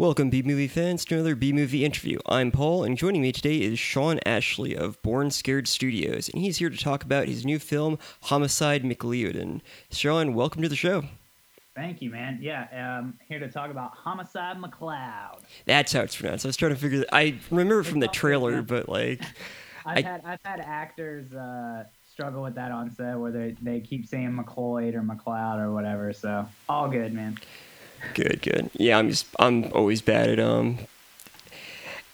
Welcome, B movie fans, to another B movie interview. I'm Paul, and joining me today is Sean Ashley of Born Scared Studios, and he's here to talk about his new film, Homicide McLeod. Sean, welcome to the show. Thank you, man. Yeah, um, here to talk about Homicide McLeod. That's how it's pronounced. I was trying to figure. That, I remember from the trailer, but like, I've I, had I've had actors uh, struggle with that on set where they they keep saying McLeod or McLeod or whatever. So all good, man. Good, good. Yeah, I'm just I'm always bad at um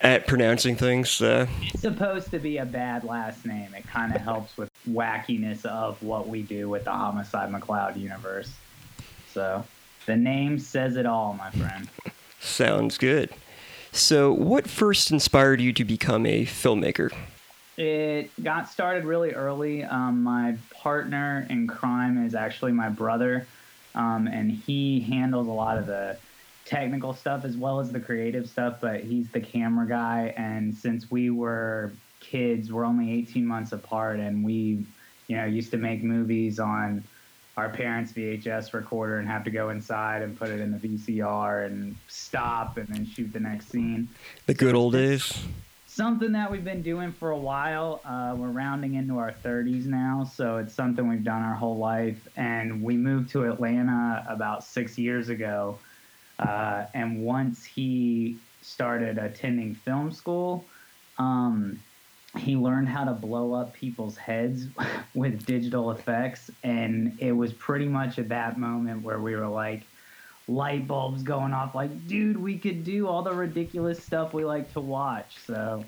at pronouncing things. So. It's supposed to be a bad last name. It kind of helps with wackiness of what we do with the Homicide McLeod universe. So the name says it all, my friend. Sounds good. So, what first inspired you to become a filmmaker? It got started really early. Um, my partner in crime is actually my brother um, and he handles a lot of the technical stuff as well as the creative stuff. But he's the camera guy, and since we were kids, we're only 18 months apart, and we, you know, used to make movies on our parents' VHS recorder and have to go inside and put it in the VCR and stop and then shoot the next scene. The good old days something that we've been doing for a while. Uh, we're rounding into our 30s now, so it's something we've done our whole life. And we moved to Atlanta about six years ago. Uh, and once he started attending film school, um, he learned how to blow up people's heads with digital effects. And it was pretty much at that moment where we were like, light bulbs going off. Like dude we could do all the ridiculous stuff we like to watch. So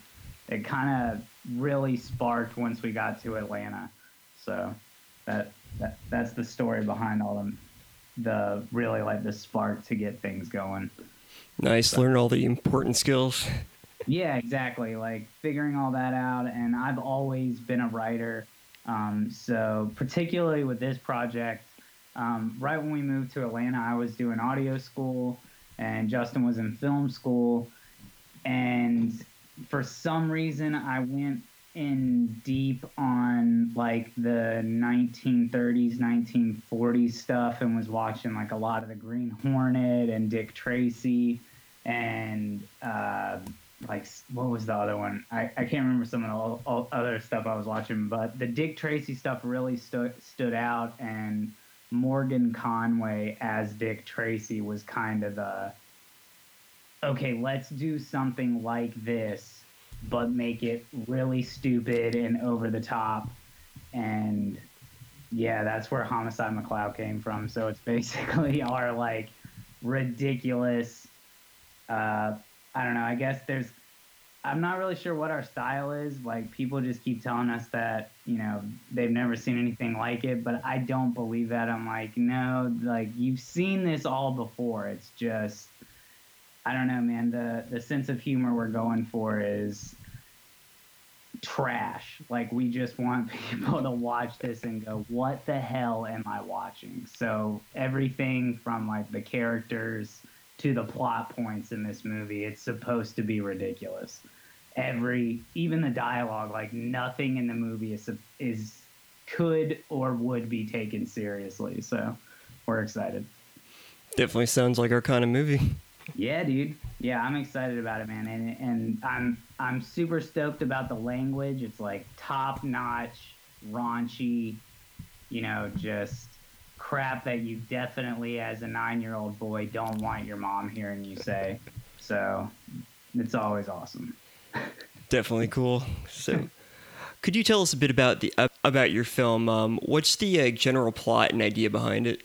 it kind of really sparked once we got to atlanta. So that, that that's the story behind all them the really like the spark to get things going. Nice. So, learn all the important skills. Yeah exactly. Like figuring all that out. And i've always been a writer. Um, so particularly with this project um, right when we moved to Atlanta, I was doing audio school, and Justin was in film school. And for some reason, I went in deep on like the 1930s, 1940s stuff and was watching like a lot of the Green Hornet and Dick Tracy and uh, like what was the other one? I, I can't remember some of the other stuff I was watching, but the Dick Tracy stuff really stood stood out and Morgan Conway as Dick Tracy was kind of the okay, let's do something like this, but make it really stupid and over the top. And yeah, that's where Homicide McLeod came from. So it's basically our like ridiculous. Uh, I don't know. I guess there's I'm not really sure what our style is. Like people just keep telling us that you know they've never seen anything like it, but I don't believe that. I'm like, no, like you've seen this all before. It's just I don't know, man. The the sense of humor we're going for is trash. Like we just want people to watch this and go, "What the hell am I watching?" So everything from like the characters to the plot points in this movie. It's supposed to be ridiculous. Every, even the dialogue, like nothing in the movie is is could or would be taken seriously. So we're excited. Definitely sounds like our kind of movie. Yeah, dude. Yeah, I'm excited about it, man, and and I'm I'm super stoked about the language. It's like top notch, raunchy, you know, just crap that you definitely, as a nine year old boy, don't want your mom hearing you say. So it's always awesome. definitely cool. So, could you tell us a bit about the uh, about your film? Um, what's the uh, general plot and idea behind it?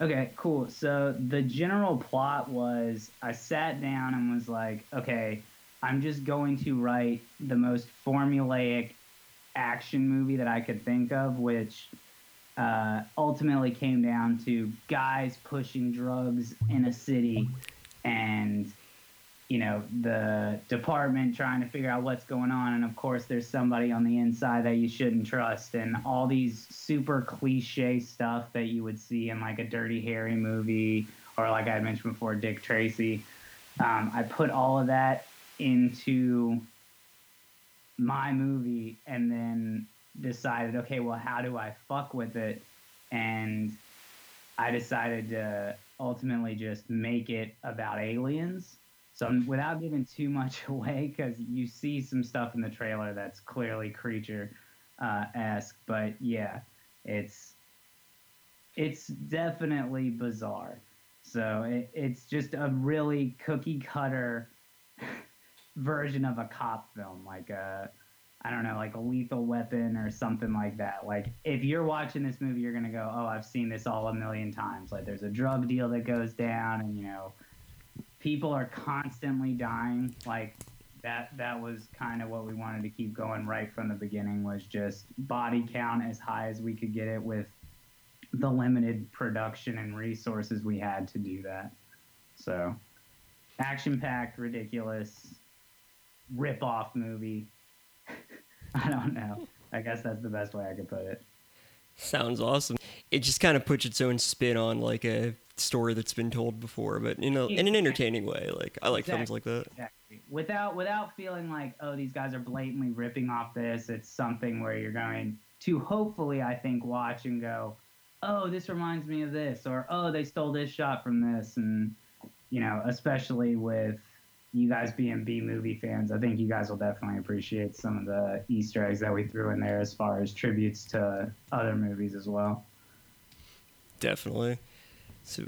Okay, cool. So the general plot was I sat down and was like, okay, I'm just going to write the most formulaic action movie that I could think of, which uh, ultimately came down to guys pushing drugs in a city and you know the department trying to figure out what's going on. And of course there's somebody on the inside that you shouldn't trust. And all these super cliche stuff that you would see in like a dirty harry movie or like i mentioned before dick tracy. Um, i put all of that into my movie and then decided, okay, well, how do I fuck with it? And I decided to ultimately just make it about aliens. So I'm, without giving too much away, because you see some stuff in the trailer that's clearly creature uh, esque, but yeah, it's it's definitely bizarre. So it, it's just a really cookie cutter version of a cop film, like a I don't know, like a lethal weapon or something like that. Like if you're watching this movie, you're gonna go, Oh, I've seen this all a million times. Like there's a drug deal that goes down and you know, people are constantly dying. Like that that was kind of what we wanted to keep going right from the beginning was just body count as high as we could get it with the limited production and resources we had to do that. So action packed, ridiculous, rip off movie I don't know. I guess that's the best way I could put it. Sounds awesome. It just kind of puts its own spin on like a story that's been told before, but you know, in an entertaining way. Like I like exactly. films like that. Exactly. Without without feeling like, oh, these guys are blatantly ripping off this. It's something where you're going to hopefully, I think, watch and go, oh, this reminds me of this, or oh, they stole this shot from this, and you know, especially with you guys being B movie fans, I think you guys will definitely appreciate some of the Easter eggs that we threw in there as far as tributes to other movies as well. Definitely. So,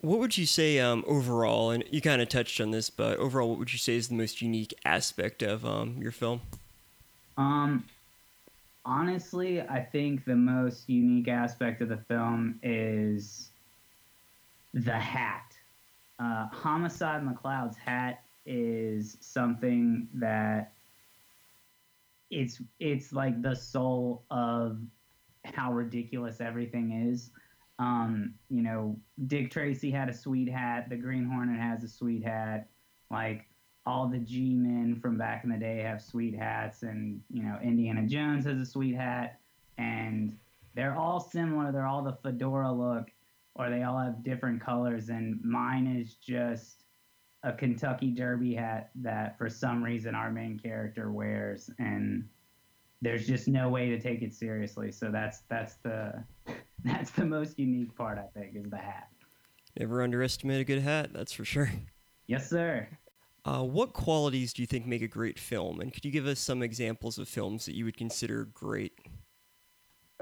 what would you say um, overall? And you kind of touched on this, but overall, what would you say is the most unique aspect of um, your film? Um, honestly, I think the most unique aspect of the film is the hat uh, Homicide McCloud's hat is something that it's it's like the soul of how ridiculous everything is. Um, you know, Dick Tracy had a sweet hat. The Green Hornet has a sweet hat. Like all the G men from back in the day have sweet hats, and you know, Indiana Jones has a sweet hat, and they're all similar. They're all the fedora look, or they all have different colors, and mine is just a Kentucky Derby hat that for some reason our main character wears, and there's just no way to take it seriously. So that's that's the that's the most unique part I think is the hat. Never underestimate a good hat, that's for sure. Yes, sir. Uh, what qualities do you think make a great film? And could you give us some examples of films that you would consider great?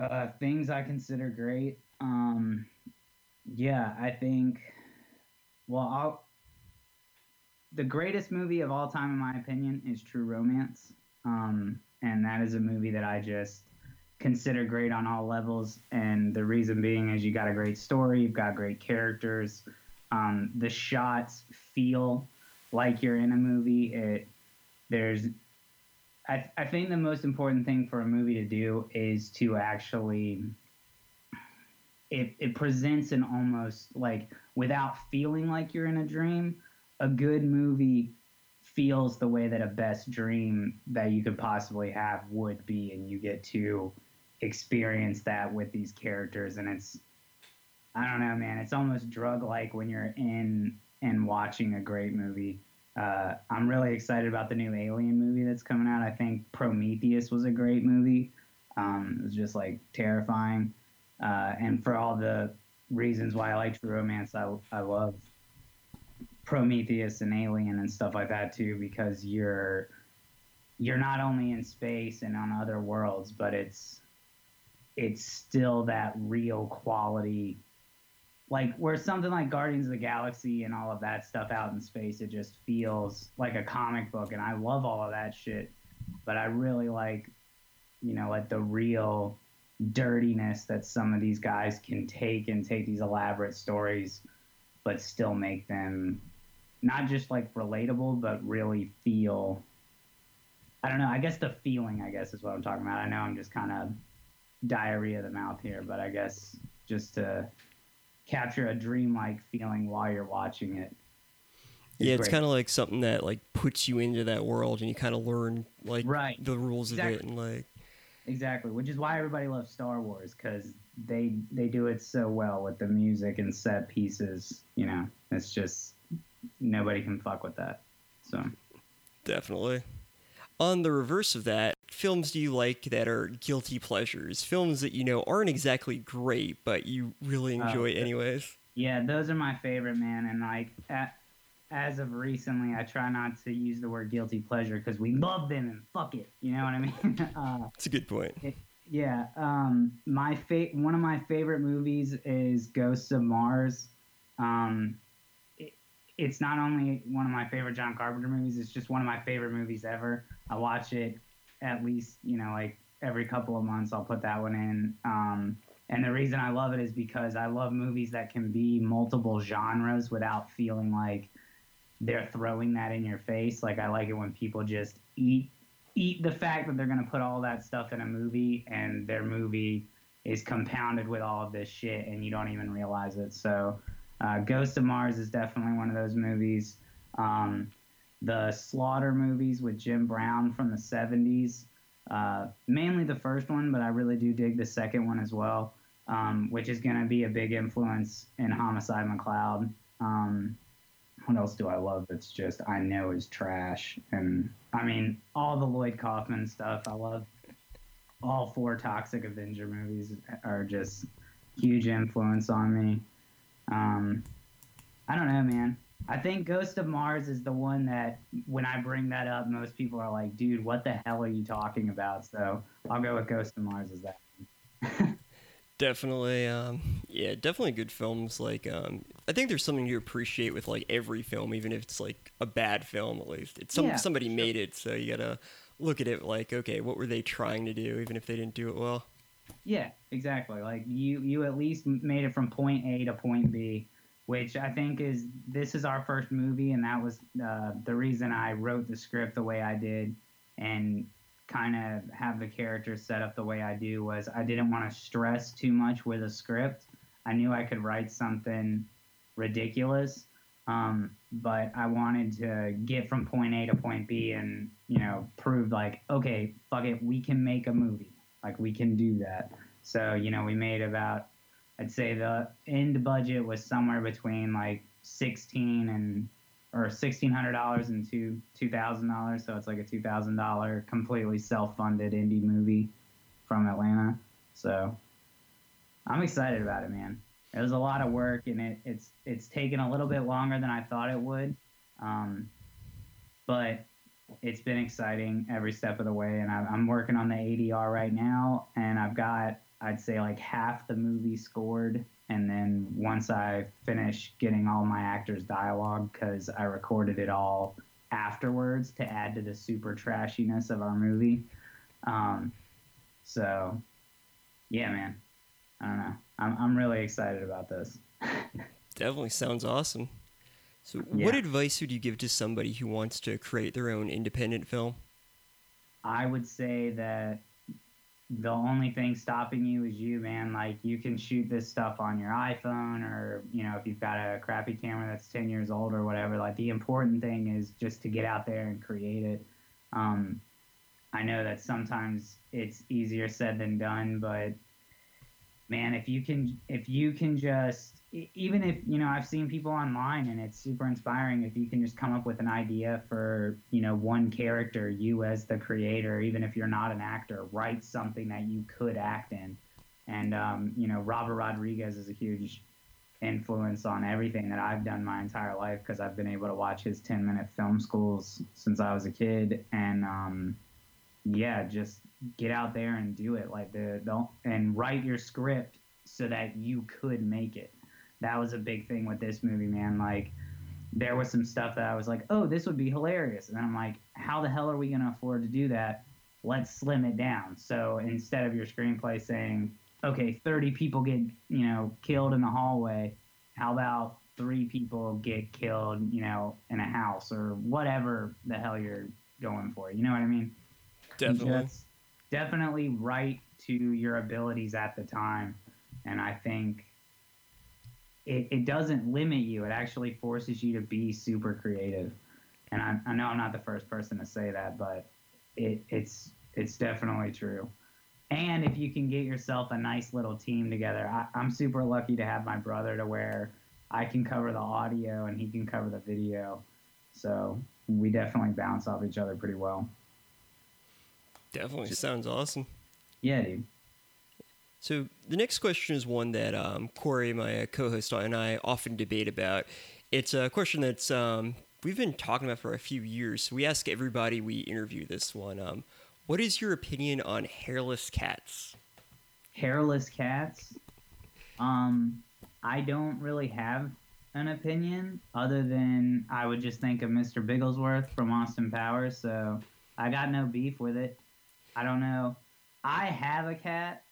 Uh, things I consider great. Um, yeah, I think. Well, I'll, the greatest movie of all time, in my opinion, is True Romance, um, and that is a movie that I just consider great on all levels. And the reason being is you got a great story, you've got great characters, um, the shots feel like you're in a movie. It there's I, I think the most important thing for a movie to do is to actually it, it presents an almost like without feeling like you're in a dream a good movie feels the way that a best dream that you could possibly have would be and you get to experience that with these characters and it's i don't know man it's almost drug like when you're in and watching a great movie. Uh, i'm really excited about the new alien movie that's coming out. I think prometheus was a great movie. Um, it was just like terrifying uh, and for all the reasons why I like True Romance, I, I love Prometheus and Alien and stuff like that too, because you're you're not only in space and on other worlds, but it's it's still that real quality like where something like Guardians of the Galaxy and all of that stuff out in space, it just feels like a comic book, and I love all of that shit. But I really like, you know, like the real dirtiness that some of these guys can take and take these elaborate stories, but still make them not just like relatable, but really feel. I don't know. I guess the feeling, I guess, is what I'm talking about. I know I'm just kind of diarrhea of the mouth here, but I guess just to capture a dreamlike feeling while you're watching it. Yeah, it's kind of like something that like puts you into that world, and you kind of learn like right. the rules exactly. of it, and like Exactly, which is why everybody loves Star Wars because they they do it so well with the music and set pieces. You know, it's just nobody can fuck with that. So definitely. On the reverse of that, films do you like that are guilty pleasures? Films that you know aren't exactly great, but you really oh, enjoy uh, anyways. Yeah, those are my favorite, man. And like, at, as of recently, I try not to use the word guilty pleasure because we love them and fuck it. You know what I mean? uh, That's a good point. it, yeah. Um, my fa- one of my favorite movies is Ghosts of Mars. Um, it, it's not only one of my favorite John Carpenter movies; it's just one of my favorite movies ever. I watch it at least, you know, like every couple of months. I'll put that one in. Um, and the reason I love it is because I love movies that can be multiple genres without feeling like they're throwing that in your face. Like I like it when people just eat eat the fact that they're going to put all that stuff in a movie and their movie is compounded with all of this shit and you don't even realize it. So, uh, Ghost of Mars is definitely one of those movies. Um, the Slaughter movies with Jim Brown from the 70s, uh, mainly the first one, but I really do dig the second one as well, um, which is going to be a big influence in Homicide McCloud. Um, what else do I love that's just I know is trash? And I mean, all the Lloyd Kaufman stuff. I love all four Toxic Avenger movies are just huge influence on me. Um, I don't know, man. I think Ghost of Mars is the one that when I bring that up, most people are like, "Dude, what the hell are you talking about?" So I'll go with Ghost of Mars as that. Definitely, um, yeah, definitely good films. Like, um, I think there's something you appreciate with like every film, even if it's like a bad film. At least it's some Yeah, somebody sure. made it, so you gotta look at it like, okay, what were they trying to do, even if they didn't do it well. Yeah, exactly. Like you, you at least made it from point A to point B, which I think is this is our first movie, and that was uh, the reason I wrote the script the way I did, and kind of have the characters set up the way I do. Was I didn't want to stress too much with a script. I knew I could write something ridiculous, um, but I wanted to get from point A to point B, and you know, prove like, okay, fuck it, we can make a movie. Like we can do that. So you know, we made about, I'd say the end budget was somewhere between like sixteen and or sixteen hundred dollars and two two thousand dollars. So it's like a two thousand dollar completely self funded indie movie from Atlanta. So I'm excited about it, man. It was a lot of work, and it, it's it's taken a little bit longer than I thought it would, um, but it's been exciting every step of the way. And I, I'm working on the ADR right now, and I've got I'd say like half the movie scored, and then once I finish getting all my actors' dialogue, because I recorded it all afterwards to add to the super trashiness of our movie. Um, so, yeah, man. I don't know. I'm I'm really excited about this. Definitely sounds awesome. So, Yeah. what advice would you give to somebody who wants to create their own independent film? I would say that the only thing stopping you is you, man. Like you can shoot this stuff on your iPhone or, you know, if you've got a crappy camera that's 10 years old or whatever. Like the important thing is just to get out there and create it. Um, I know that sometimes it's easier said than done, but man, if you can, if you can just, even if you know, I've seen people online and it's super inspiring. If you can just come up with an idea for you know one character, you as the creator, even if you're not an actor, write something that you could act in. And um, you know, Robert Rodriguez is a huge influence on everything that I've done my entire life because I've been able to watch his 10 minute film schools since I was a kid. And um, yeah, just get out there and do it. Like the, the and write your script so that you could make it. That was a big thing with this movie, man. Like there was some stuff that I was like, oh, this would be hilarious. And then I'm like, how the hell are we going to afford to do that? Let's slim it down. So instead of your screenplay saying, okay, 30 people get, you know, killed in the hallway, how about three people get killed, you know, in a house or whatever the hell you're going for? You know what I mean? Definitely. Just definitely write to your abilities at the time. And I think it, it doesn't limit you. It actually forces you to be super creative. And I, I know I'm not the first person to say that, but it, it's it's definitely true. And if you can get yourself a nice little team together, I, I'm super lucky to have my brother to where I can cover the audio and he can cover the video. So we definitely bounce off each other pretty well. Definitely sounds awesome. Yeah, dude. So the next question is one that um, Corey, my uh, co-host, and I often debate about. It's a question that's um, we've been talking about for a few years. We ask everybody we interview this one. Um, what is your opinion on hairless cats? Hairless cats. Um, I don't really have an opinion other than I would just think of Mr. Bigglesworth from Austin Powers. So I got no beef with it. I don't know. I have a cat.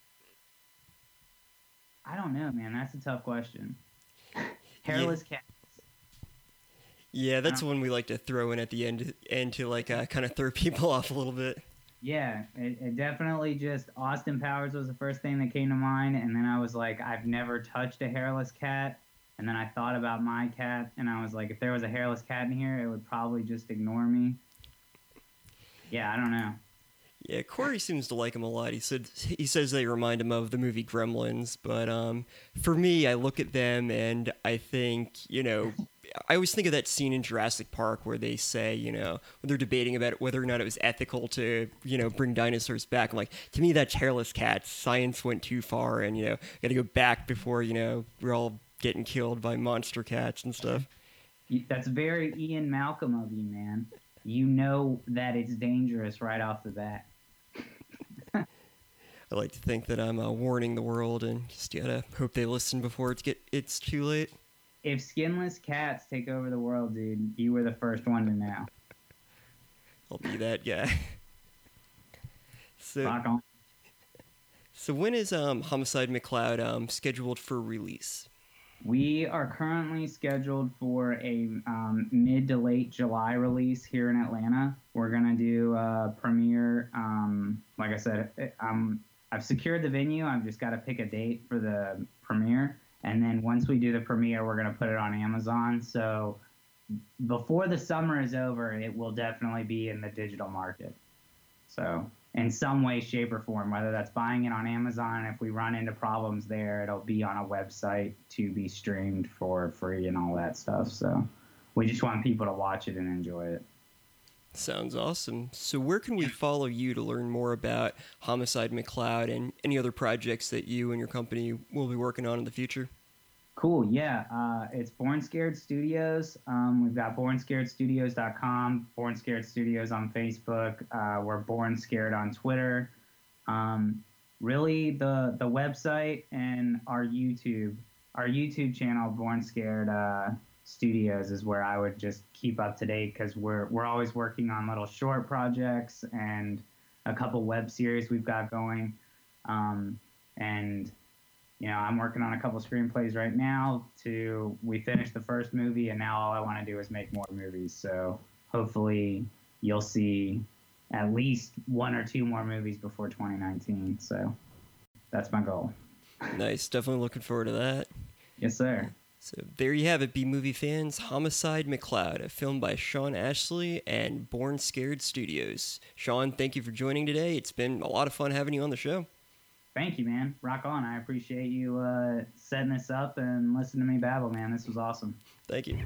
I don't know, man. That's a tough question. Hairless yeah. cats. Yeah, that's one we like to throw in at the end, end to like uh, kind of throw people off a little bit. Yeah, it, it, definitely just Austin Powers was the first thing that came to mind, and then I was like, I've never touched a hairless cat, and then I thought about my cat, and I was like, if there was a hairless cat in here, it would probably just ignore me. Yeah, I don't know. Yeah, Corey seems to like him a lot. He said he says they remind him of the movie Gremlins, but um, for me, I look at them and I think, you know, I always think of that scene in Jurassic Park where they say, you know, when they're debating about whether or not it was ethical to, you know, bring dinosaurs back. I'm like, to me, that's hairless cats. Science went too far, and you know, got to go back before you know we're all getting killed by monster cats and stuff. That's very Ian Malcolm of you, man. You know that it's dangerous right off the bat. I like to think that I'm uh, warning the world, and just gotta hope they listen before it's get it's too late if skinless cats take over the world, dude, you were the first one to know. I'll be that guy. so, Rock on. So when is um, Homicide McCloud um, scheduled for release? We are currently scheduled for a um, mid to late July release here in Atlanta. We're gonna do a premiere. Um, like I said, I'm, I've secured the venue. I've just got to pick a date for the premiere. And then once we do the premiere, we're going to put it on Amazon. So before the summer is over, it will definitely be in the digital market. So in some way, shape, or form, whether that's buying it on Amazon, if we run into problems there, it'll be on a website to be streamed for free and all that stuff. So we just want people to watch it and enjoy it. Sounds awesome. So, where can we follow you to learn more about Homicide McCloud and any other projects that you and your company will be working on in the future? Cool. Yeah. Uh, it's Born Scared Studios. Um, we've got bornscaredstudios.com, Born Scared Studios on Facebook. Uh, we're Born Scared on Twitter. Um, really, the the website and our YouTube, our YouTube channel, Born Scared. Uh, studios is where I would just keep up to date because we're we're always working on little short projects and a couple web series we've got going. Um, and you know, I'm working on a couple screenplays right now. To we finished the first movie, and now all I want to do is make more movies. So hopefully, you'll see at least one or two more movies before 2019. So that's my goal. Nice. Definitely looking forward to that. Yes, sir. So there you have it, B movie fans. Homicide McCloud, a film by Sean Ashley and Born Scared Studios. Sean, thank you for joining today. It's been a lot of fun having you on the show. Thank you, man. Rock on. I appreciate you uh, setting this up and listening to me babble, man. This was awesome. Thank you.